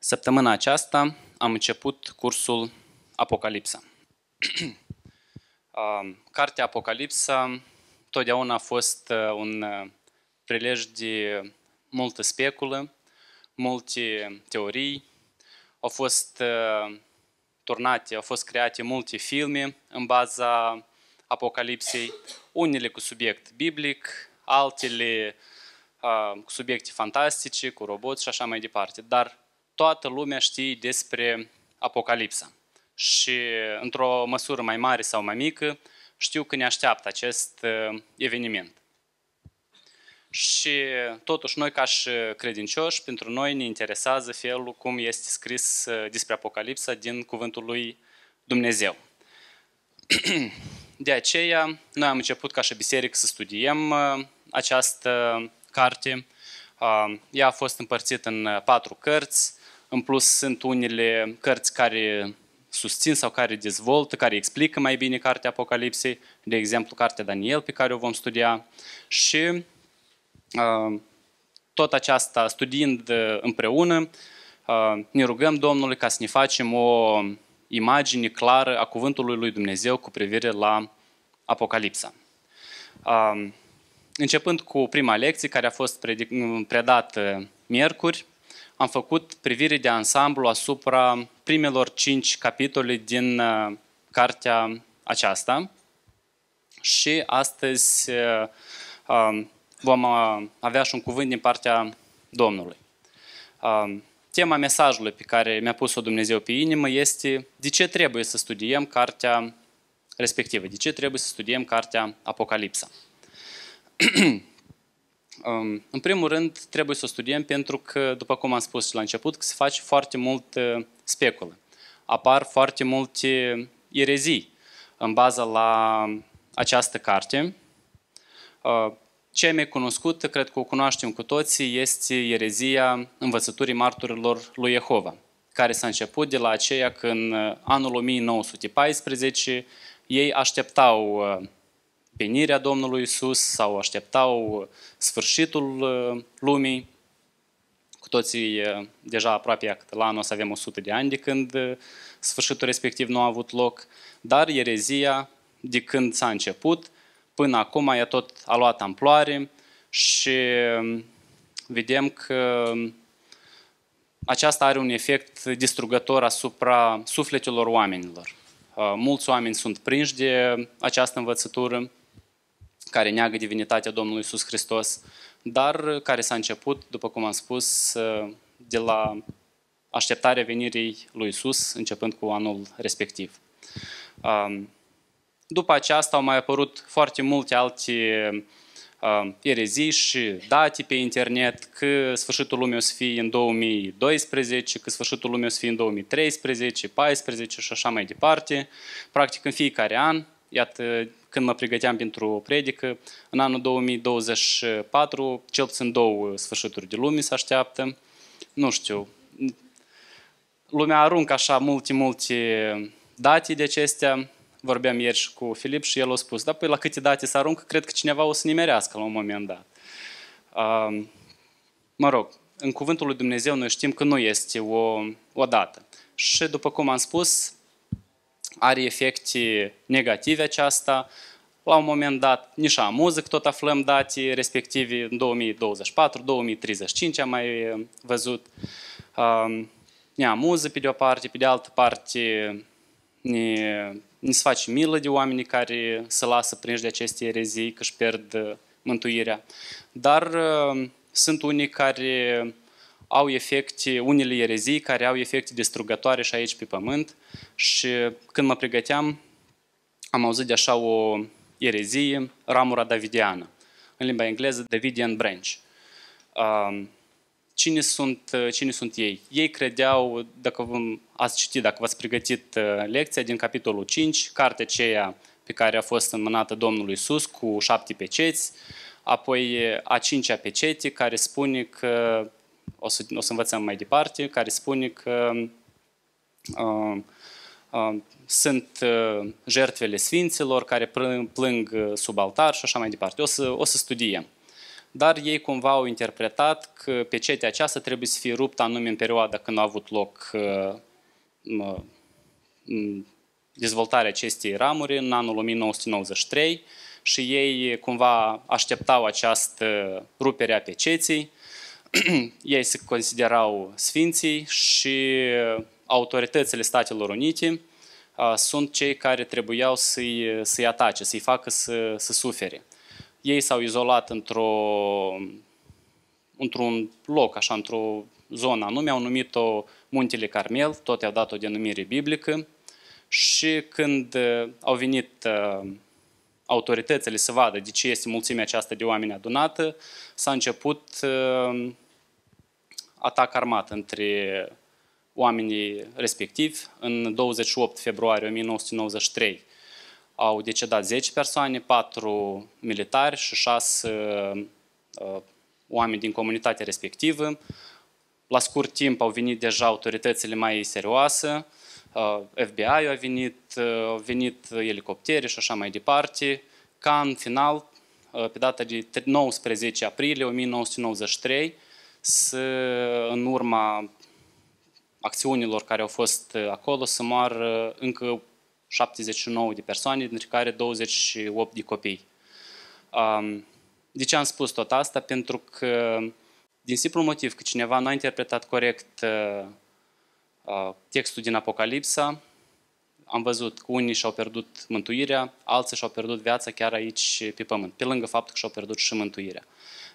Săptămâna aceasta am început cursul Apocalipsa. Cartea Apocalipsa totdeauna a fost un prilej de multă speculă, multe teorii, au fost turnate, au fost create multe filme în baza Apocalipsei, unele cu subiect biblic, altele cu subiecte fantastice, cu roboți și așa mai departe. Dar toată lumea știe despre Apocalipsa. Și într-o măsură mai mare sau mai mică, știu că ne așteaptă acest eveniment. Și totuși noi ca și credincioși, pentru noi ne interesează felul cum este scris despre Apocalipsa din cuvântul lui Dumnezeu. De aceea, noi am început ca și biserică să studiem această carte. Ea a fost împărțită în patru cărți, în plus sunt unele cărți care susțin sau care dezvoltă, care explică mai bine cartea Apocalipsei, de exemplu cartea Daniel pe care o vom studia și tot aceasta studiind împreună, ne rugăm Domnului ca să ne facem o imagine clară a cuvântului lui Dumnezeu cu privire la Apocalipsa. Începând cu prima lecție care a fost predată miercuri, am făcut privire de ansamblu asupra primelor cinci capitole din cartea aceasta și astăzi vom avea și un cuvânt din partea Domnului. Tema mesajului pe care mi-a pus-o Dumnezeu pe inimă este de ce trebuie să studiem cartea respectivă, de ce trebuie să studiem cartea Apocalipsa. În primul rând, trebuie să o studiem pentru că, după cum am spus la început, că se face foarte mult speculă. Apar foarte multe erezii în baza la această carte. Cea mai cunoscută, cred că o cunoaștem cu toții, este erezia învățăturii marturilor lui Jehova, care s-a început de la aceea când anul 1914 ei așteptau venirea Domnului Isus sau așteptau sfârșitul lumii. Cu toții deja aproape la anul o să avem 100 de ani de când sfârșitul respectiv nu a avut loc, dar erezia de când s-a început până acum ea tot a luat amploare și vedem că aceasta are un efect distrugător asupra sufletelor oamenilor. Mulți oameni sunt prinși de această învățătură care neagă divinitatea Domnului Isus Hristos, dar care s-a început, după cum am spus, de la așteptarea venirii lui Isus, începând cu anul respectiv. După aceasta au mai apărut foarte multe alte erezii și date pe internet că sfârșitul lumii o să fie în 2012, că sfârșitul lumii o să fie în 2013, 2014 și așa mai departe. Practic în fiecare an, iată, când mă pregăteam pentru o predică, în anul 2024, cel puțin două sfârșituri de lume se așteaptă. Nu știu, lumea aruncă așa multe, multe date de acestea. Vorbeam ieri și cu Filip și el a spus, da, păi la câte date se aruncă, cred că cineva o să nimerească la un moment dat. Uh, mă rog, în cuvântul lui Dumnezeu noi știm că nu este o, o dată. Și după cum am spus, are efecte negative aceasta. La un moment dat, nici muzic tot aflăm date respective în 2024, 2035 am mai văzut. Ne amuză pe de o parte, pe de altă parte ne, ne se face milă de oamenii care se lasă prinși de aceste erezii, că își pierd mântuirea. Dar sunt unii care au efecte, unele erezii care au efecte distrugătoare și aici pe pământ și când mă pregăteam am auzit de așa o erezie, ramura davidiană, în limba engleză Davidian Branch. Cine sunt, cine sunt ei? Ei credeau, dacă ați citit, dacă v-ați pregătit uh, lecția din capitolul 5, cartea aceea pe care a fost înmânată Domnului Isus cu șapte peceți, apoi a cincea pecete care spune că o să, o să învățăm mai departe, care spune că uh, uh, sunt uh, jertfele sfinților care plâng uh, sub altar și așa mai departe. O să, o să studiem. dar ei cumva au interpretat că pecetea aceasta trebuie să fie ruptă anume în perioada când a avut loc dezvoltarea acestei ramuri în anul 1993 și ei cumva așteptau această rupere a peceții. ei se considerau sfinții și autoritățile Statelor Unite sunt cei care trebuiau să-i, să atace, să-i facă să, să sufere. Ei s-au izolat într-o, într-un loc, așa, într-o zonă anume, au numit-o Muntele Carmel, tot i-au dat o denumire biblică și când au venit autoritățile să vadă de ce este mulțimea aceasta de oameni adunată, s-a început atac armat între oamenii respectivi. În 28 februarie 1993 au decedat 10 persoane, 4 militari și 6 uh, oameni din comunitatea respectivă. La scurt timp au venit deja autoritățile mai serioase, uh, FBI a venit, uh, au venit elicoptere și așa mai departe, ca în final, pe data de 19 aprilie 1993, să, în urma acțiunilor care au fost uh, acolo să moară încă 79 de persoane, dintre care 28 de copii. De ce am spus tot asta? Pentru că, din simplu motiv că cineva nu a interpretat corect uh, uh, textul din Apocalipsa, am văzut că unii și-au pierdut mântuirea, alții și-au pierdut viața chiar aici pe pământ, pe lângă faptul că și-au pierdut și mântuirea.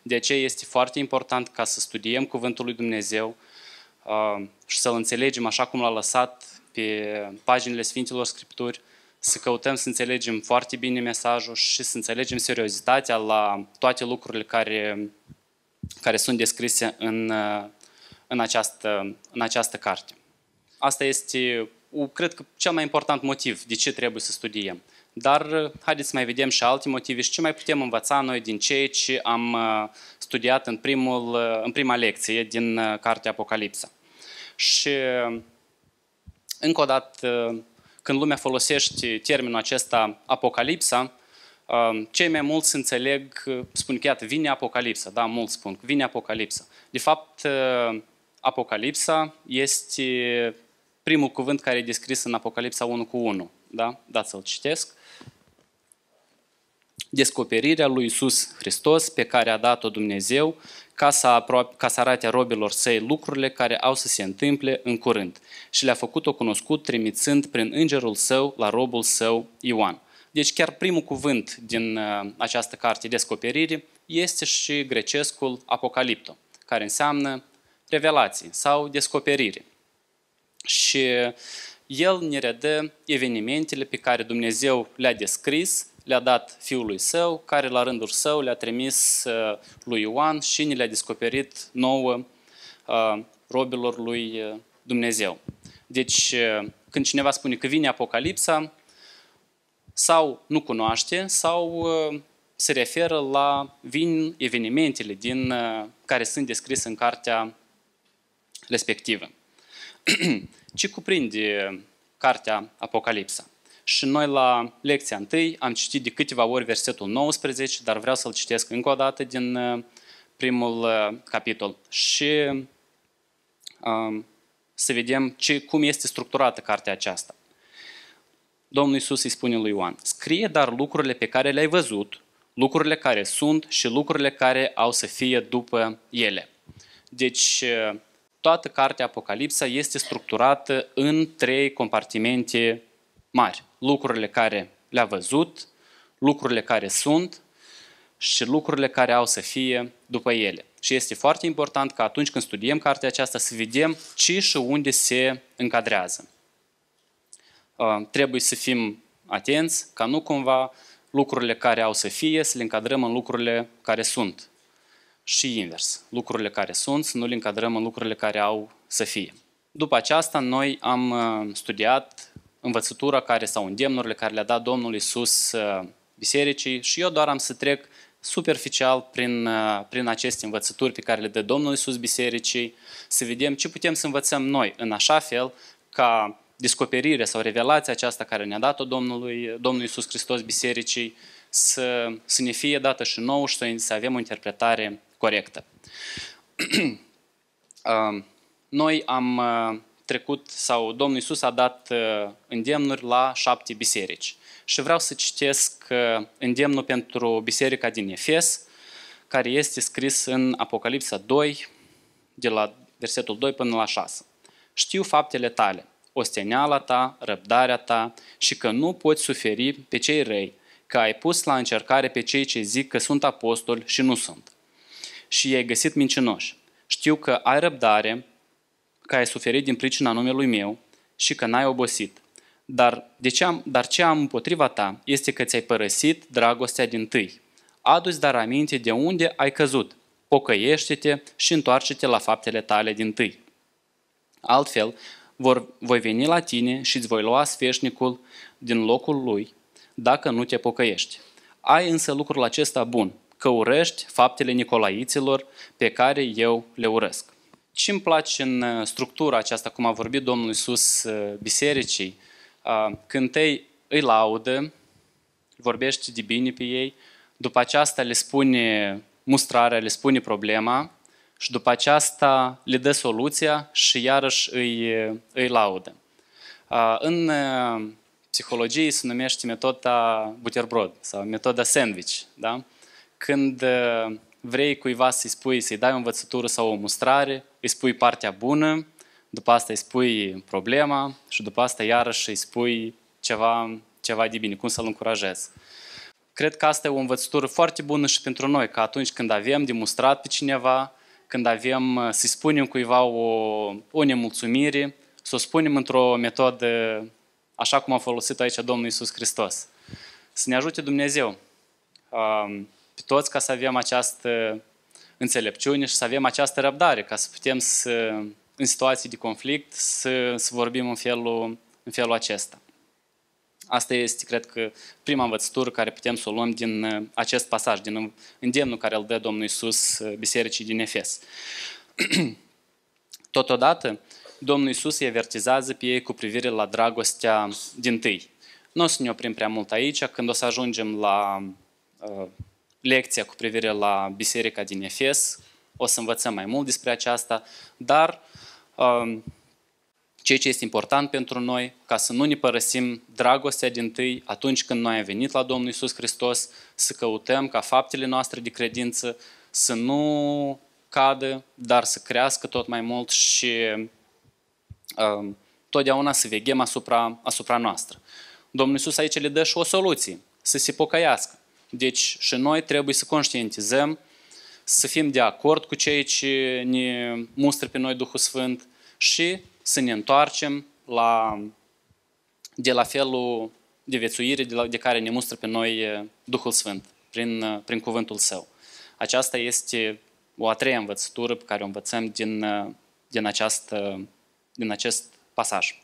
De aceea este foarte important ca să studiem Cuvântul lui Dumnezeu, și să-L înțelegem așa cum l-a lăsat pe paginile Sfinților Scripturi, să căutăm să înțelegem foarte bine mesajul și să înțelegem seriozitatea la toate lucrurile care, care sunt descrise în, în, această, în această carte. Asta este, cred că, cel mai important motiv de ce trebuie să studiem. Dar haideți să mai vedem și alte motive și ce mai putem învăța noi din ceea ce am studiat în, primul, în prima lecție din Cartea Apocalipsa. Și încă o dată, când lumea folosește termenul acesta Apocalipsa, cei mai mulți înțeleg, spun că iată, vine Apocalipsa, da, mulți spun că vine Apocalipsa. De fapt, Apocalipsa este primul cuvânt care e descris în Apocalipsa 1 cu 1. Da? Dați să-l citesc descoperirea lui Isus Hristos pe care a dat-o Dumnezeu ca să, apro- ca să arate robilor săi lucrurile care au să se întâmple în curând și le-a făcut-o cunoscut trimițând prin îngerul său la robul său Ioan. Deci chiar primul cuvânt din uh, această carte descoperire este și grecescul apocalipto, care înseamnă revelație sau descoperire. Și el ne redă evenimentele pe care Dumnezeu le-a descris le-a dat fiului său, care la rândul său le-a trimis uh, lui Ioan și ne le-a descoperit nouă uh, robilor lui uh, Dumnezeu. Deci, când cineva spune că vine Apocalipsa, sau nu cunoaște, sau se referă la vin evenimentele din, care sunt descrise în cartea respectivă. Ce cuprinde cartea Apocalipsa? Și noi la lecția întâi am citit de câteva ori versetul 19, dar vreau să-l citesc încă o dată din uh, primul uh, capitol. Și um, să vedem ce, cum este structurată cartea aceasta. Domnul Iisus îi spune lui Ioan, scrie dar lucrurile pe care le-ai văzut, lucrurile care sunt și lucrurile care au să fie după ele. Deci, uh, toată cartea Apocalipsa este structurată în trei compartimente mari. Lucrurile care le-a văzut, lucrurile care sunt și lucrurile care au să fie după ele. Și este foarte important că atunci când studiem cartea aceasta să vedem ce și unde se încadrează. Uh, trebuie să fim atenți ca nu cumva lucrurile care au să fie să le încadrăm în lucrurile care sunt. Și invers. Lucrurile care sunt să nu le încadrăm în lucrurile care au să fie. După aceasta, noi am uh, studiat învățătura care sau îndemnurile care le-a dat Domnul Isus uh, bisericii și eu doar am să trec superficial prin, uh, prin aceste învățături pe care le dă Domnul Isus bisericii, să vedem ce putem să învățăm noi în așa fel ca descoperirea sau revelația aceasta care ne-a dat-o Domnului, Domnul Isus Hristos bisericii să, să ne fie dată și nouă și să, să avem o interpretare corectă. Noi am trecut, sau Domnul Isus a dat îndemnuri la șapte biserici. Și vreau să citesc îndemnul pentru biserica din Efes, care este scris în Apocalipsa 2, de la versetul 2 până la 6. Știu faptele tale, osteneala ta, răbdarea ta și că nu poți suferi pe cei răi, că ai pus la încercare pe cei ce zic că sunt apostoli și nu sunt. Și i-ai găsit mincinoși. Știu că ai răbdare, că ai suferit din pricina numelui meu și că n-ai obosit. Dar, de ce am, dar ce am împotriva ta este că ți-ai părăsit dragostea din tâi. Adu-ți dar aminte de unde ai căzut. Pocăiește-te și întoarce-te la faptele tale din tâi. Altfel, vor, voi veni la tine și îți voi lua sfeșnicul din locul lui, dacă nu te pocăiești. Ai însă lucrul acesta bun, că urăști faptele nicolaiților pe care eu le urăsc. Ce îmi place în uh, structura aceasta, cum a vorbit Domnul Iisus uh, bisericii, uh, când ei îi laudă, vorbește de bine pe ei, după aceasta le spune mustrarea, le spune problema și după aceasta le dă soluția și iarăși îi, îi laudă. În psihologie se numește metoda butterbrod sau metoda sandwich. Da? Când vrei cuiva să-i spui, să-i dai o învățătură sau o mustrare, îi spui partea bună, după asta îi spui problema și după asta iarăși îi spui ceva, ceva de bine, cum să-l încurajezi. Cred că asta e o învățătură foarte bună și pentru noi, că atunci când avem demonstrat pe cineva, când avem uh, să-i spunem cuiva o, o nemulțumire, să o spunem într-o metodă așa cum a folosit aici Domnul Isus Hristos. Să ne ajute Dumnezeu um, pe toți ca să avem această înțelepciune și să avem această răbdare, ca să putem să, în situații de conflict, să, să vorbim în felul, în felul acesta. Asta este, cred că, prima învățătură care putem să o luăm din uh, acest pasaj, din îndemnul care îl dă Domnul Isus uh, bisericii din Efes. Totodată, Domnul Isus îi avertizează pe ei cu privire la dragostea din tâi. Nu o să ne oprim prea mult aici, când o să ajungem la uh, lecția cu privire la biserica din Efes, o să învățăm mai mult despre aceasta, dar uh, ceea ce este important pentru noi, ca să nu ne părăsim dragostea din tâi atunci când noi am venit la Domnul Isus Hristos, să căutăm ca faptele noastre de credință să nu cadă, dar să crească tot mai mult și uh, totdeauna să veghem asupra, asupra noastră. Domnul Isus aici le dă și o soluție, să se pocăiască. Deci și noi trebuie să conștientizăm, să fim de acord cu cei ce ne mustră pe noi Duhul Sfânt și să ne întoarcem la, de la felul de viețuire de, la, de care ne mustră pe noi Duhul Sfânt, prin, prin cuvântul Său. Aceasta este o a treia învățătură pe care o învățăm din, din, această, din acest pasaj.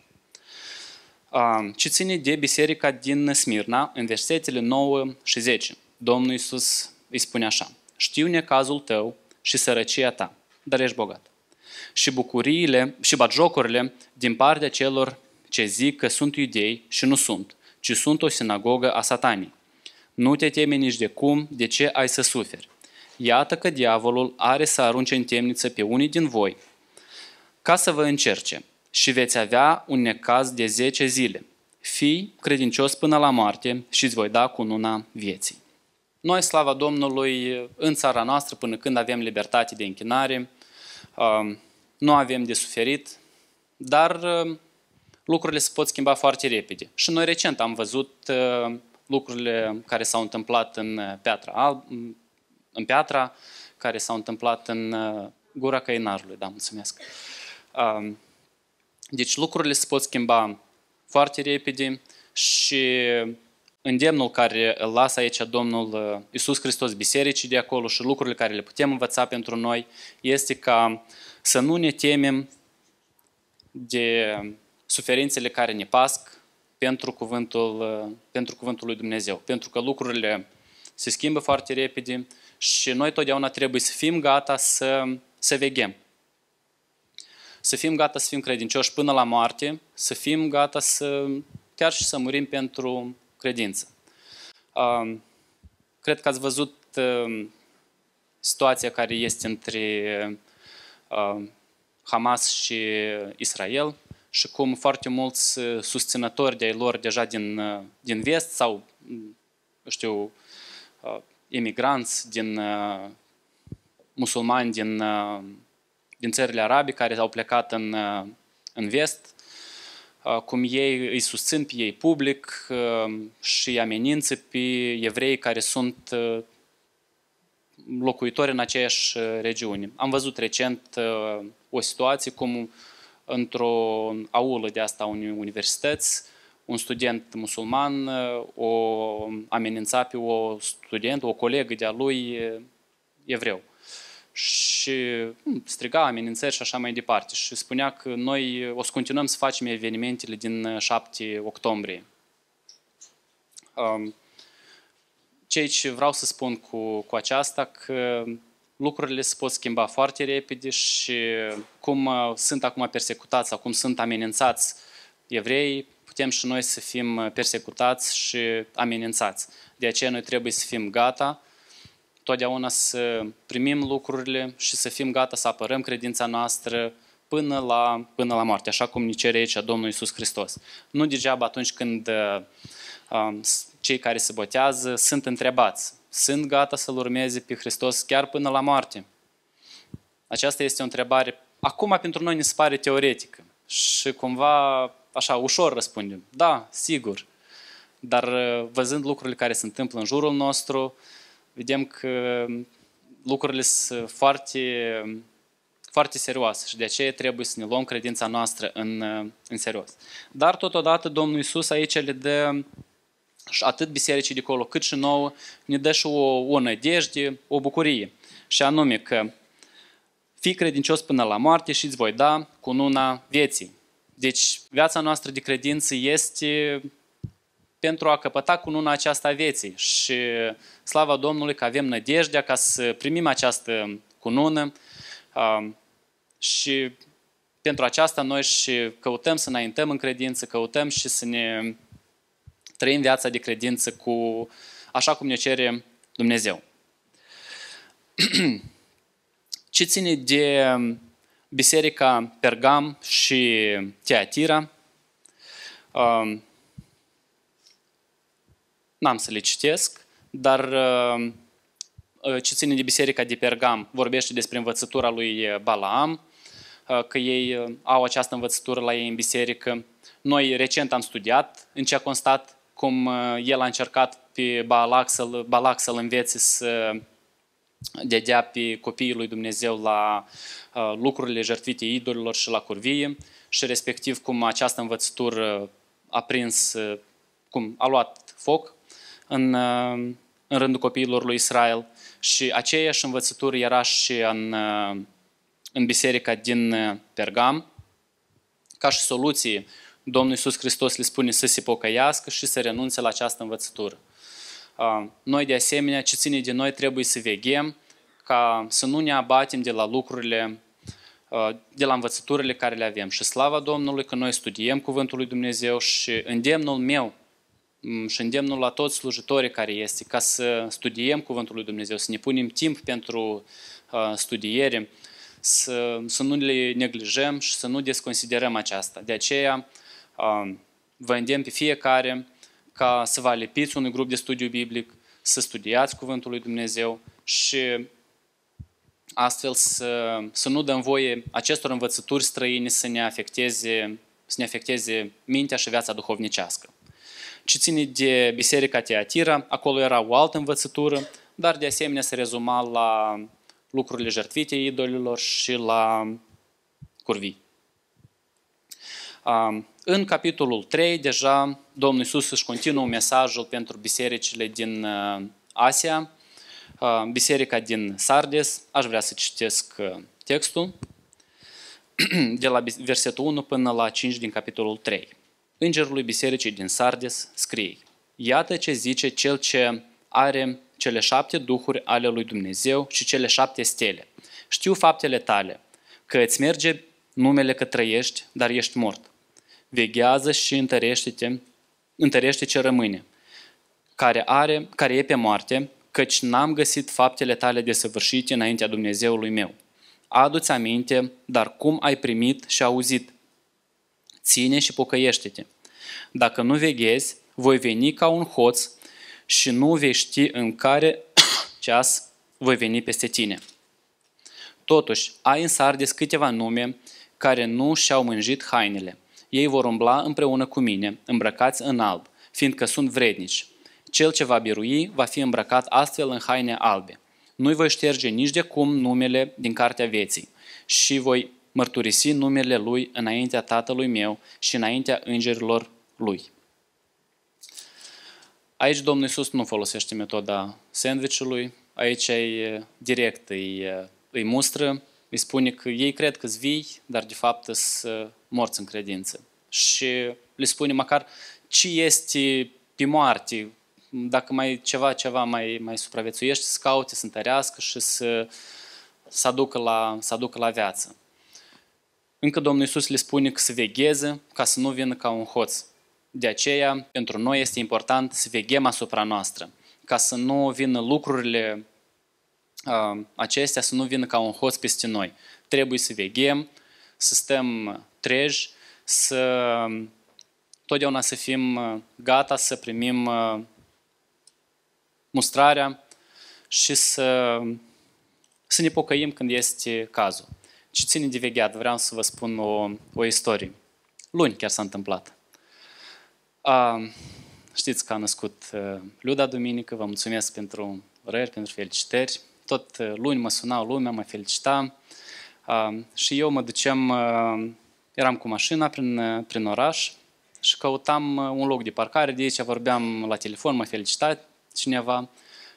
Ce ține de biserica din Smirna, în versetele 9 și 10, Domnul Iisus îi spune așa, știu necazul tău și sărăcia ta, dar ești bogat și bucuriile și batjocurile din partea celor ce zic că sunt iudei și nu sunt, ci sunt o sinagogă a satanii. Nu te teme nici de cum, de ce ai să suferi. Iată că diavolul are să arunce în temniță pe unii din voi, ca să vă încerce și veți avea un necaz de 10 zile. Fii credincios până la moarte și îți voi da cununa vieții. Noi, slava Domnului, în țara noastră, până când avem libertate de închinare, nu avem de suferit, dar uh, lucrurile se pot schimba foarte repede. Și noi recent am văzut uh, lucrurile care s-au întâmplat în Piatra, Alb, în Piatra care s-au întâmplat în uh, Gura Căinarului. Da, mulțumesc. Um, deci lucrurile se pot schimba foarte repede și îndemnul care îl lasă aici Domnul Iisus Hristos bisericii de acolo și lucrurile care le putem învăța pentru noi este ca să nu ne temem de suferințele care ne pasc pentru cuvântul, pentru cuvântul lui Dumnezeu. Pentru că lucrurile se schimbă foarte repede și noi totdeauna trebuie să fim gata să, să veghem. Să fim gata să fim credincioși până la moarte, să fim gata să chiar și să murim pentru credință. cred că ați văzut uh, situația care este între uh, Hamas și Israel și cum foarte mulți susținători de lor deja din, din vest sau, știu, imigranți din musulmani din, din țările arabe care au plecat în, în vest, cum ei îi susțin pe ei public și amenință pe evrei care sunt locuitori în aceeași regiune. Am văzut recent o situație cum într-o aulă de asta a unei universități, un student musulman o amenința pe o student, o colegă de-a lui evreu. Și hmm, striga amenințări și așa mai departe. Și spunea că noi o să continuăm să facem evenimentele din 7 octombrie. Ceea ce vreau să spun cu, cu aceasta, că lucrurile se pot schimba foarte repede și cum uh, sunt acum persecutați sau cum sunt amenințați evrei, putem și noi să fim persecutați și amenințați. De aceea noi trebuie să fim gata totdeauna să primim lucrurile și să fim gata să apărăm credința noastră până la, până la moarte, așa cum ne cere aici Domnul Iisus Hristos. Nu degeaba atunci când uh, um, cei care se botează sunt întrebați, sunt gata să-L urmeze pe Hristos chiar până la moarte? Aceasta este o întrebare, acum pentru noi ne se pare teoretică și cumva așa ușor răspundem, da, sigur, dar uh, văzând lucrurile care se întâmplă în jurul nostru, vedem că lucrurile sunt foarte, foarte serioase și de aceea trebuie să ne luăm credința noastră în, în serios. Dar totodată Domnul Iisus aici le dă și atât bisericii de acolo, cât și nouă, ne dă și o, o nădejde, o bucurie. Și anume că fii credincios până la moarte și îți voi da cununa vieții. Deci viața noastră de credință este pentru a căpăta cununa aceasta vieții. Și slava Domnului că avem nădejdea ca să primim această cunună și pentru aceasta noi și căutăm să înaintăm în credință, căutăm și să ne trăim viața de credință cu așa cum ne cere Dumnezeu. Ce ține de biserica Pergam și Teatira, n-am să le citesc, dar uh, uh, ce ține de biserica de Pergam vorbește despre învățătura lui Balaam, uh, că ei au această învățătură la ei în biserică. Noi recent am studiat în ce a constat cum el a încercat pe Balac să-l, Balac să-l învețe să dedea pe copiii lui Dumnezeu la lucrurile jertfite idolilor și la curvie și respectiv cum această învățătură a prins, cum a luat foc în, în rândul copiilor lui Israel și aceeași învățătură era și în, în biserica din Pergam, ca și soluție, Domnul Iisus Hristos le spune să se pocăiască și să renunțe la această învățătură. Noi, de asemenea, ce ține de noi, trebuie să veghem ca să nu ne abatem de la lucrurile, de la învățăturile care le avem. Și slava Domnului că noi studiem Cuvântul lui Dumnezeu și îndemnul meu Mm, și îndemnul la toți slujitorii care este, ca să studiem Cuvântul lui Dumnezeu, să ne punem timp pentru uh, studiere, să, să nu le neglijăm și să nu desconsiderăm aceasta. De aceea uh, vă îndemn pe fiecare ca să vă alepiți unui grup de studiu biblic, să studiați Cuvântul lui Dumnezeu și astfel să, să nu dăm voie acestor învățături străine să ne afecteze, să ne afecteze mintea și viața duhovnicească ce ține de Biserica Teatira, acolo era o altă învățătură, dar de asemenea se rezuma la lucrurile jertfite idolilor și la curvii. În capitolul 3, deja, Domnul Iisus își continuă mesajul pentru bisericile din uh, Asia, biserica din Sardes. Aș vrea să citesc uh, textul de la versetul 1 până la 5 din capitolul 3 îngerului bisericii din Sardes scrie Iată ce zice cel ce are cele șapte duhuri ale lui Dumnezeu și cele șapte stele. Știu faptele tale, că îți merge numele că trăiești, dar ești mort. Veghează și întărește-te, întărește ce rămâne, care, are, care e pe moarte, căci n-am găsit faptele tale desăvârșite înaintea Dumnezeului meu. Adu-ți aminte, dar cum ai primit și auzit? Ține și pocăiește-te. Dacă nu veghezi, voi veni ca un hoț și nu vei ști în care ceas voi veni peste tine. Totuși, ai în Sardes câteva nume care nu și-au mânjit hainele. Ei vor umbla împreună cu mine, îmbrăcați în alb, fiindcă sunt vrednici. Cel ce va birui va fi îmbrăcat astfel în haine albe. Nu-i voi șterge nici de cum numele din cartea vieții și voi mărturisi numele lui înaintea tatălui meu și înaintea îngerilor lui. Aici Domnul Iisus nu folosește metoda sandvișului, aici e direct, îi, îi mustră, îi spune că ei cred că vii, dar de fapt sunt morți în credință. Și le spune măcar ce este pe moarte, dacă mai ceva, ceva mai, mai supraviețuiește, să caute, să întărească și să, să, aducă la, să aducă la viață. Încă Domnul Iisus le spune că să vegheze ca să nu vină ca un hoț. De aceea, pentru noi este important să veghem asupra noastră, ca să nu vină lucrurile uh, acestea, să nu vină ca un hoț peste noi. Trebuie să veghem, să stăm treji, să totdeauna să fim gata să primim mustrarea și să, să ne pocăim când este cazul. Ce ține de vegheat, vreau să vă spun o, o istorie. Luni chiar s-a întâmplat. A, știți că a născut Luda Duminică, vă mulțumesc pentru urări, pentru felicitări. Tot luni mă sunau lumea, mă felicita. A, și eu mă duceam, eram cu mașina prin, prin oraș și căutam un loc de parcare, de aici vorbeam la telefon, mă felicita cineva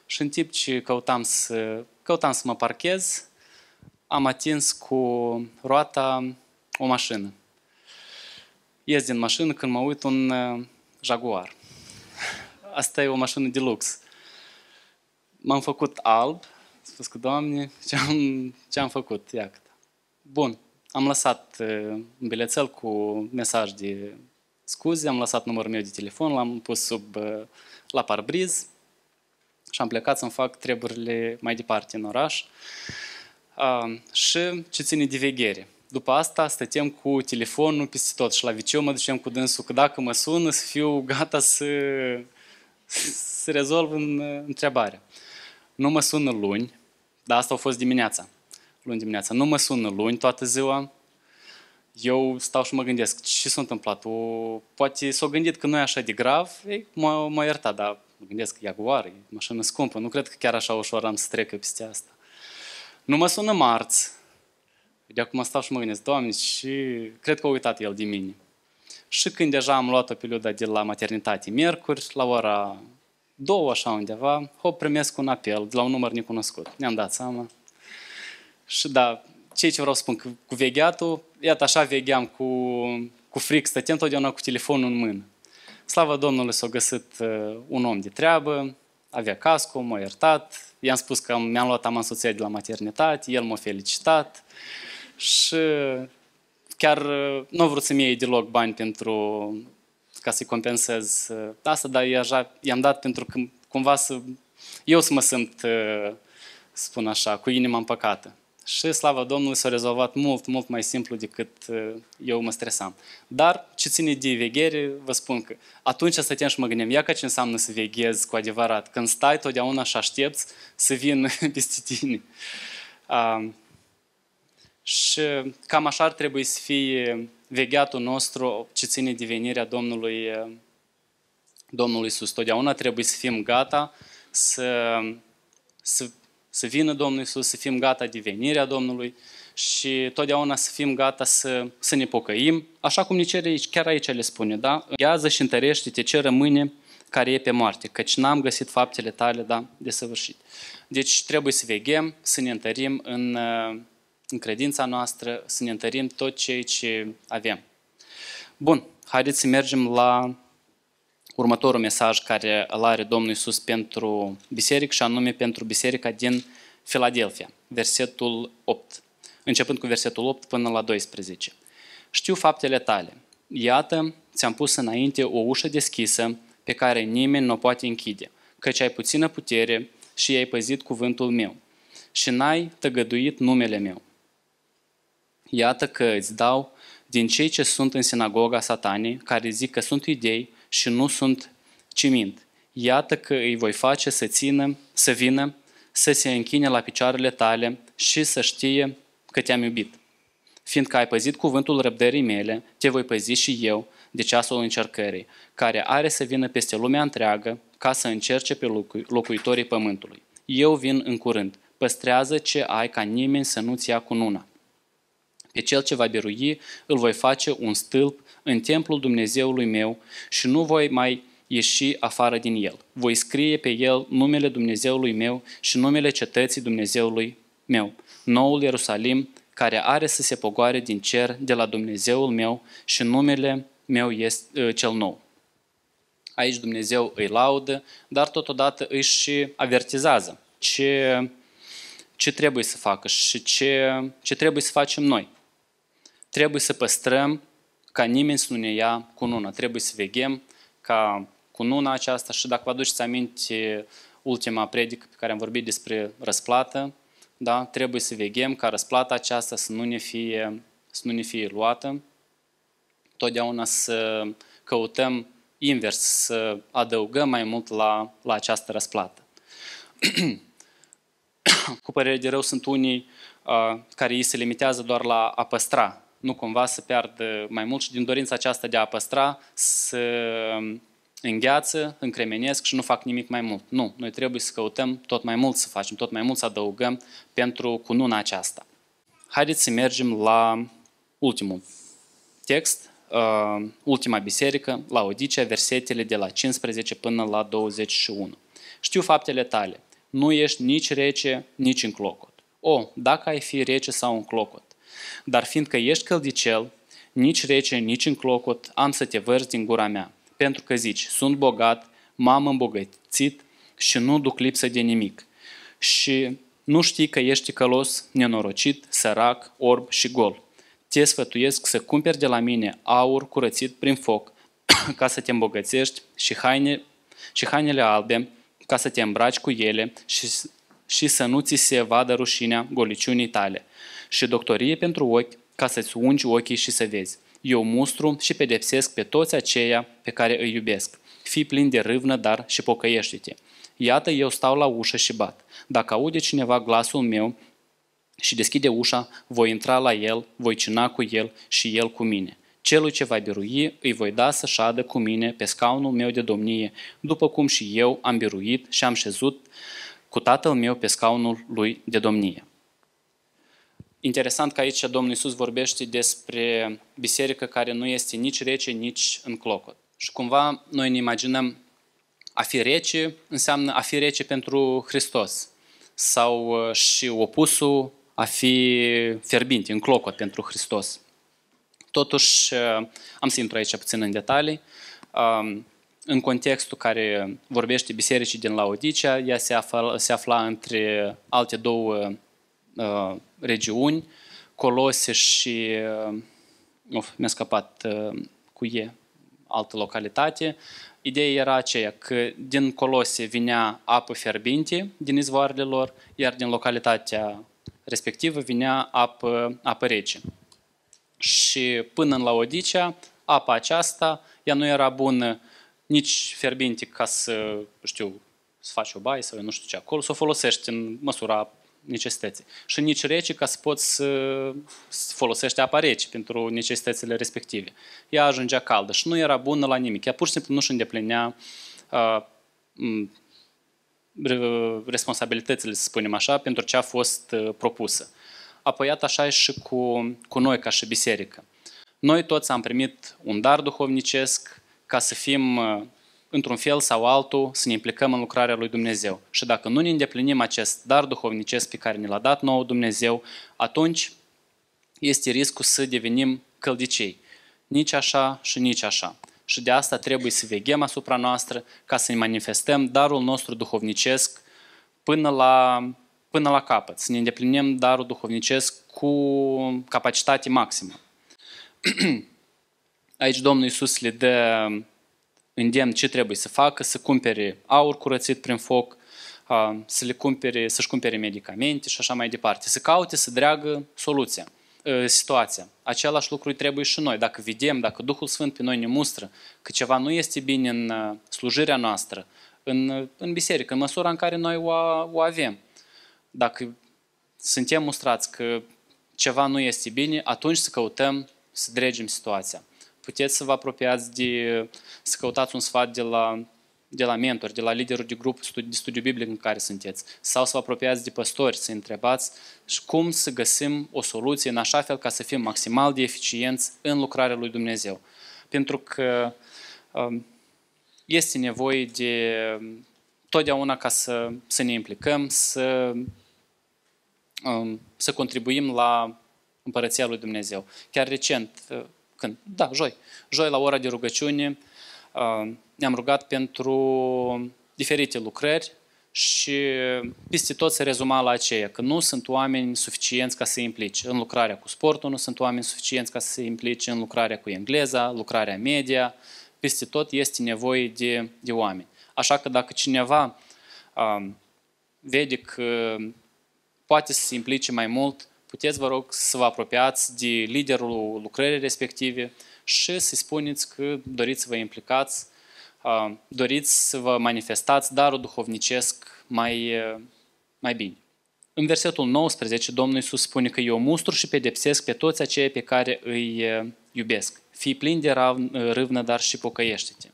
și în timp ce căutam să, căutam să mă parchez, am atins cu roata o mașină. Ies din mașină când mă uit un uh, Jaguar. Asta e o mașină de lux. M-am făcut alb, spus că, Doamne, ce am, ce am făcut? Iată. Bun, am lăsat uh, un bilețel cu mesaj de scuze, am lăsat numărul meu de telefon, l-am pus sub uh, la parbriz și am plecat să-mi fac treburile mai departe în oraș. Uh, și ce ține de veghere. După asta stăteam cu telefonul peste tot și la viceu mă duceam cu dânsul că dacă mă sună să fiu gata să, să rezolv în, întrebarea. Nu mă sună luni, dar asta a fost dimineața. Luni dimineața. Nu mă sună luni toată ziua. Eu stau și mă gândesc ce s-a întâmplat. O, poate s-a gândit că nu e așa de grav, ei, m-a, m-a iertat, dar mă gândesc, Jaguar, e mașină scumpă, nu cred că chiar așa ușor am să trecă peste asta. Nu mă sună marți, de acum stau și mă gândesc, Doamne, și cred că a uitat el de mine. Și când deja am luat o perioadă de la maternitate miercuri, la ora două, așa undeva, hop, primesc un apel de la un număr necunoscut. Ne-am dat seama. Și da, ce ce vreau să spun, că cu vegheatul, iată așa vegheam cu, cu fric, stăteam totdeauna cu telefonul în mână. Slavă Domnului s-a găsit uh, un om de treabă, avea casco, m-a iertat, i-am spus că mi-am luat am însoția de la maternitate, el m-a felicitat și chiar uh, nu a vrut să-mi iei deloc bani pentru ca să-i compensez uh, asta, dar i-am dat pentru că cumva să, eu să mă simt, spun așa, cu inima împăcată. Și slavă Domnului s-a rezolvat mult, mult mai simplu decât uh, eu mă stresam. Dar ce ține de veghere, vă spun că atunci stăteam și mă gândeam, ia că ce înseamnă să veghezi cu adevărat, când stai totdeauna și aștepți să vină peste tine. Uh, și cam așa ar trebui să fie vegheatul nostru ce ține de venirea Domnului, uh, Domnului Iisus. Totdeauna trebuie să fim gata să, să să vină Domnul Isus, să fim gata de venirea Domnului și totdeauna să fim gata să, să ne pocăim, așa cum ne cere aici, chiar aici le spune, da? Ghează și întărește-te ce rămâne care e pe moarte, căci n-am găsit faptele tale, da, de săvârșit. Deci trebuie să veghem, să ne întărim în, în credința noastră, să ne întărim tot ceea ce avem. Bun, haideți să mergem la următorul mesaj care îl are Domnul Iisus pentru biserică și anume pentru biserica din Filadelfia, versetul 8, începând cu versetul 8 până la 12. Știu faptele tale. Iată, ți-am pus înainte o ușă deschisă pe care nimeni nu o poate închide, căci ai puțină putere și ai păzit cuvântul meu și n-ai tăgăduit numele meu. Iată că îți dau din cei ce sunt în sinagoga satanii, care zic că sunt idei și nu sunt ci mint. Iată că îi voi face să țină, să vină, să se închine la picioarele tale și să știe că te-am iubit. Fiindcă ai păzit cuvântul răbdării mele, te voi păzi și eu de ceasul încercării, care are să vină peste lumea întreagă ca să încerce pe locuitorii pământului. Eu vin în curând. Păstrează ce ai ca nimeni să nu-ți ia cununa. Pe cel ce va birui îl voi face un stâlp în templul Dumnezeului meu și nu voi mai ieși afară din el. Voi scrie pe el numele Dumnezeului meu și numele cetății Dumnezeului meu. Noul Ierusalim, care are să se pogoare din cer de la Dumnezeul meu și numele meu este uh, cel nou. Aici Dumnezeu îi laudă, dar totodată își și avertizează ce, ce trebuie să facă și ce, ce trebuie să facem noi. Trebuie să păstrăm ca nimeni să nu ne ia cununa. Trebuie să veghem ca cununa aceasta și dacă vă aduceți aminte ultima predică pe care am vorbit despre răsplată, da? trebuie să veghem ca răsplata aceasta să nu ne fie, să nu ne fie luată, totdeauna să căutăm invers, să adăugăm mai mult la, la această răsplată. Cu părere de rău sunt unii uh, care îi se limitează doar la a păstra, nu cumva să piardă mai mult și din dorința aceasta de a păstra să îngheață, încremenesc și nu fac nimic mai mult. Nu, noi trebuie să căutăm tot mai mult să facem, tot mai mult să adăugăm pentru cununa aceasta. Haideți să mergem la ultimul text, uh, ultima biserică, la Odicea, versetele de la 15 până la 21. Știu faptele tale, nu ești nici rece, nici în clocot. O, dacă ai fi rece sau în clocot, dar fiindcă ești căldicel, nici rece, nici în clocot, am să te vărzi din gura mea pentru că zici, sunt bogat, m-am îmbogățit și nu duc lipsă de nimic. Și nu știi că ești călos, nenorocit, sărac, orb și gol. Te sfătuiesc să cumperi de la mine aur curățit prin foc, ca să te îmbogățești și, haine, și hainele albe, ca să te îmbraci cu ele și, și să nu ți se vadă rușinea goliciunii tale, și doctorie pentru ochi, ca să-ți ungi ochii și să vezi eu mustru și pedepsesc pe toți aceia pe care îi iubesc. Fii plin de râvnă, dar și pocăiește-te. Iată, eu stau la ușă și bat. Dacă aude cineva glasul meu și deschide ușa, voi intra la el, voi cina cu el și el cu mine. Celui ce va birui, îi voi da să șadă cu mine pe scaunul meu de domnie, după cum și eu am biruit și am șezut cu tatăl meu pe scaunul lui de domnie. Interesant că aici Domnul Iisus vorbește despre biserică care nu este nici rece, nici în clocot. Și cumva noi ne imaginăm a fi rece înseamnă a fi rece pentru Hristos. Sau uh, și opusul a fi fierbinte, în clocot pentru Hristos. Totuși, uh, am să intru aici puțin în detalii. Um, în contextul care vorbește bisericii din Laodicea, ea se afla, se afla între alte două uh, regiuni, Colose și, uh, of, mi-a scăpat uh, cu E, altă localitate. Ideea era aceea că din Colose vinea apă fierbinte din izvoarele lor, iar din localitatea respectivă vinea apă, apă rece. Și până în Laodicea, apa aceasta, ea nu era bună nici fierbinte ca să, știu, să faci o baie sau nu știu ce acolo, să o folosești în măsura necesității. Și nici rece ca să poți să folosești apa rece pentru necesitățile respective. Ea ajungea caldă și nu era bună la nimic. Ea pur și simplu nu își îndeplinea uh, responsabilitățile, să spunem așa, pentru ce a fost uh, propusă. Apoi, iată așa și cu, cu noi ca și biserică. Noi toți am primit un dar duhovnicesc ca să fim uh, într-un fel sau altul, să ne implicăm în lucrarea lui Dumnezeu. Și dacă nu ne îndeplinim acest dar duhovnicesc pe care ne l-a dat nouă Dumnezeu, atunci este riscul să devenim căldicei. Nici așa și nici așa. Și de asta trebuie să veghem asupra noastră ca să ne manifestăm darul nostru duhovnicesc până la, până la capăt, să ne îndeplinim darul duhovnicesc cu capacitate maximă. Aici Domnul Iisus le dă îndemn ce trebuie să facă, să cumpere aur curățit prin foc, să le cumpere, să-și cumpere medicamente și așa mai departe. Să caute să dreagă soluția, situația. Același lucru trebuie și noi. Dacă vedem, dacă Duhul Sfânt pe noi ne mustră că ceva nu este bine în slujirea noastră, în, în biserică, în măsura în care noi o, o avem. Dacă suntem mustrați că ceva nu este bine, atunci să căutăm să dregem situația. Puteți să vă apropiați de, să căutați un sfat de la, de la mentor, de la liderul de grup de studiu biblic în care sunteți, sau să vă apropiați de păstori, să întrebați cum să găsim o soluție în așa fel ca să fim maximal de eficienți în lucrarea lui Dumnezeu. Pentru că um, este nevoie de totdeauna ca să, să ne implicăm, să, um, să contribuim la împărăția lui Dumnezeu. Chiar recent, uh, când? Da, joi. Joi la ora de rugăciune uh, ne-am rugat pentru diferite lucrări și peste tot se rezuma la aceea, că nu sunt oameni suficienți ca să se implice în lucrarea cu sportul, nu sunt oameni suficienți ca să se implice în lucrarea cu engleza, lucrarea media, peste tot este nevoie de, de oameni. Așa că dacă cineva um, vede că poate să se implice mai mult, puteți, vă rog, să vă apropiați de liderul lucrării respective și să-i spuneți că doriți să vă implicați, um, doriți să vă manifestați darul duhovnicesc mai, mai bine. În versetul 19, Domnul Iisus spune că eu mustru și pedepsesc pe toți aceia pe care îi iubesc fii plin de râvnă, dar și pocăiește-te.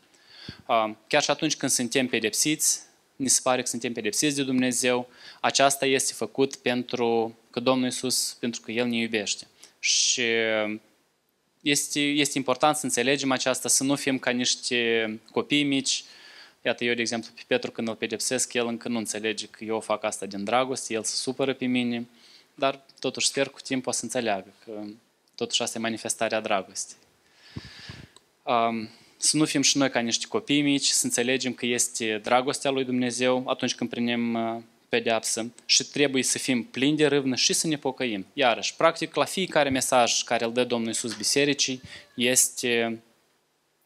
Chiar și atunci când suntem pedepsiți, ni se pare că suntem pedepsiți de Dumnezeu, aceasta este făcut pentru că Domnul Iisus, pentru că El ne iubește. Și este, este important să înțelegem aceasta, să nu fim ca niște copii mici. Iată, eu, de exemplu, pe Petru, când îl pedepsesc, el încă nu înțelege că eu fac asta din dragoste, el se supără pe mine, dar totuși sper cu timpul să înțeleagă că totuși asta e manifestarea dragostei să nu fim și noi ca niște copii mici, să înțelegem că este dragostea lui Dumnezeu atunci când primim uh, pedeapsă și trebuie să fim plini de râvnă și să ne pocăim. Iarăși, practic, la fiecare mesaj care îl dă Domnul Iisus Bisericii este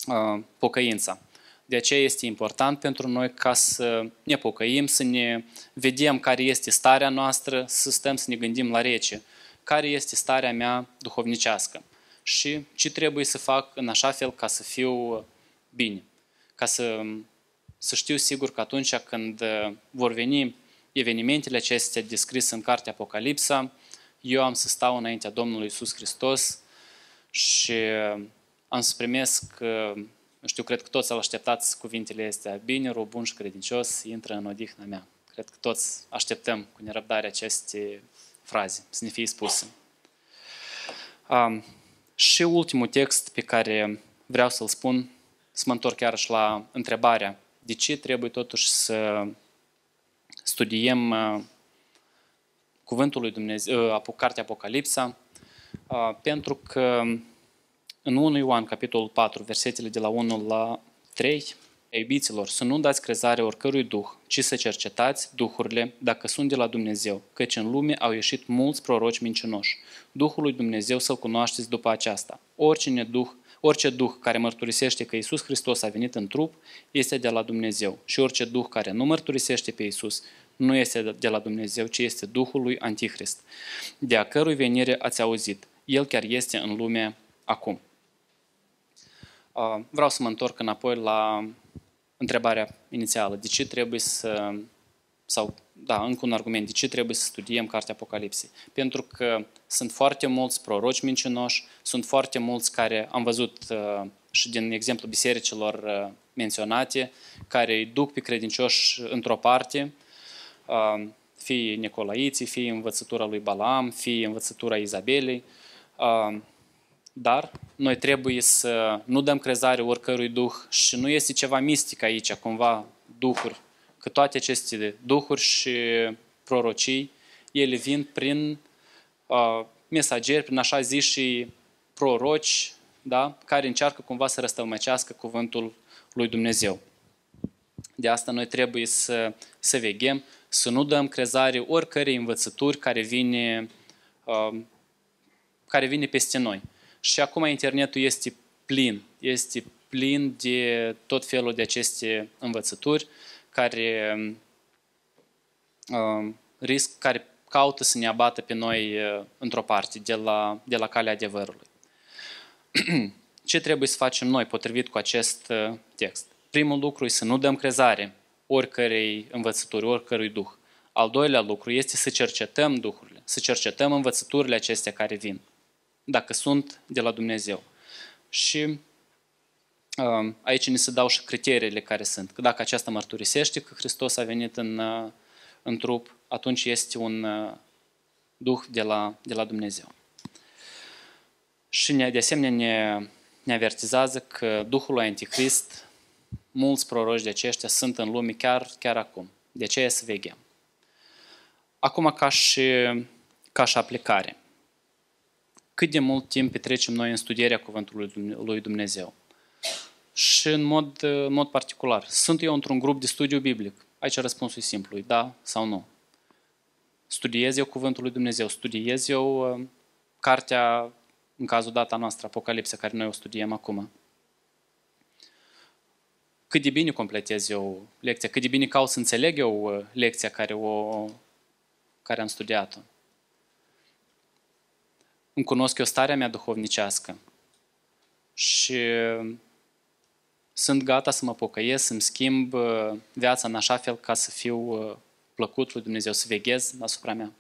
uh, pocăința. De aceea este important pentru noi ca să ne pocăim, să ne vedem care este starea noastră, să stăm să ne gândim la rece. Care este starea mea duhovnicească? și ce trebuie să fac în așa fel ca să fiu bine. Ca să, să știu sigur că atunci când vor veni evenimentele acestea descrise în cartea Apocalipsa, eu am să stau înaintea Domnului Isus Hristos și am să primesc, nu știu, cred că toți au așteptat cuvintele astea, bine, rob bun și credincios, intră în odihna mea. Cred că toți așteptăm cu nerăbdare aceste fraze să ne fie spuse. Um, și ultimul text pe care vreau să-l spun, să mă întorc chiar și la întrebarea de ce trebuie totuși să studiem uh, Cuvântul lui Dumnezeu, uh, Cartea Apocalipsa, uh, pentru că în 1 Ioan, capitolul 4, versetele de la 1 la 3, Iubiților, să nu dați crezare oricărui duh, ci să cercetați duhurile dacă sunt de la Dumnezeu, căci în lume au ieșit mulți proroci mincinoși. Duhul lui Dumnezeu să-L cunoașteți după aceasta. Oricine duh, orice duh care mărturisește că Isus Hristos a venit în trup este de la Dumnezeu și orice duh care nu mărturisește pe Isus nu este de la Dumnezeu, ci este Duhul lui Antichrist, de a cărui venire ați auzit. El chiar este în lume acum. Vreau să mă întorc înapoi la întrebarea inițială, de ce trebuie să, sau, da, încă un argument, de ce trebuie să studiem Cartea Apocalipsei? Pentru că sunt foarte mulți proroci mincinoși, sunt foarte mulți care am văzut uh, și din exemplu bisericilor uh, menționate, care îi duc pe credincioși într-o parte, uh, fie Nicolaiții, fie învățătura lui Balaam, fie învățătura Izabelei, uh, dar noi trebuie să nu dăm crezare oricărui duh și nu este ceva mistic aici, cumva, duhuri, că toate aceste duhuri și prorocii, ele vin prin uh, mesageri, prin așa zi și proroci, da? care încearcă cumva să răstălmăcească cuvântul lui Dumnezeu. De asta noi trebuie să, să veghem, să nu dăm crezare oricărei învățături care vine, uh, care vine peste noi. Și acum internetul este plin, este plin de tot felul de aceste învățături care uh, risc care caută să ne abată pe noi uh, într-o parte, de la, de la calea adevărului. Ce trebuie să facem noi potrivit cu acest uh, text? Primul lucru este să nu dăm crezare oricărei învățături, oricărui duh. Al doilea lucru este să cercetăm duhurile, să cercetăm învățăturile acestea care vin, dacă sunt de la Dumnezeu. Și uh, aici ne se dau și criteriile care sunt. Că dacă aceasta mărturisește că Hristos a venit în, uh, în trup, atunci este un uh, duh de la, de la Dumnezeu. Și ne, de asemenea ne, ne avertizează că Duhul lui Antichrist, mulți proroci de aceștia sunt în lume chiar, chiar acum. De aceea să veghem. Acum ca și, ca și aplicare. Cât de mult timp petrecem noi în studierea Cuvântului lui Dumnezeu? Și în mod, în mod particular, sunt eu într-un grup de studiu biblic? Aici răspunsul e simplu, da sau nu. Studiez eu Cuvântul lui Dumnezeu, studiez eu uh, cartea, în cazul data noastră, Apocalipsa, care noi o studiem acum. Cât de bine completez eu lecția, cât de bine caut să înțeleg eu uh, lecția care, o, care am studiat-o. Îmi cunosc eu starea mea duhovnicească și sunt gata să mă pocăiesc, să-mi schimb uh, viața în așa fel ca să fiu uh, plăcut lui Dumnezeu, să veghez asupra mea.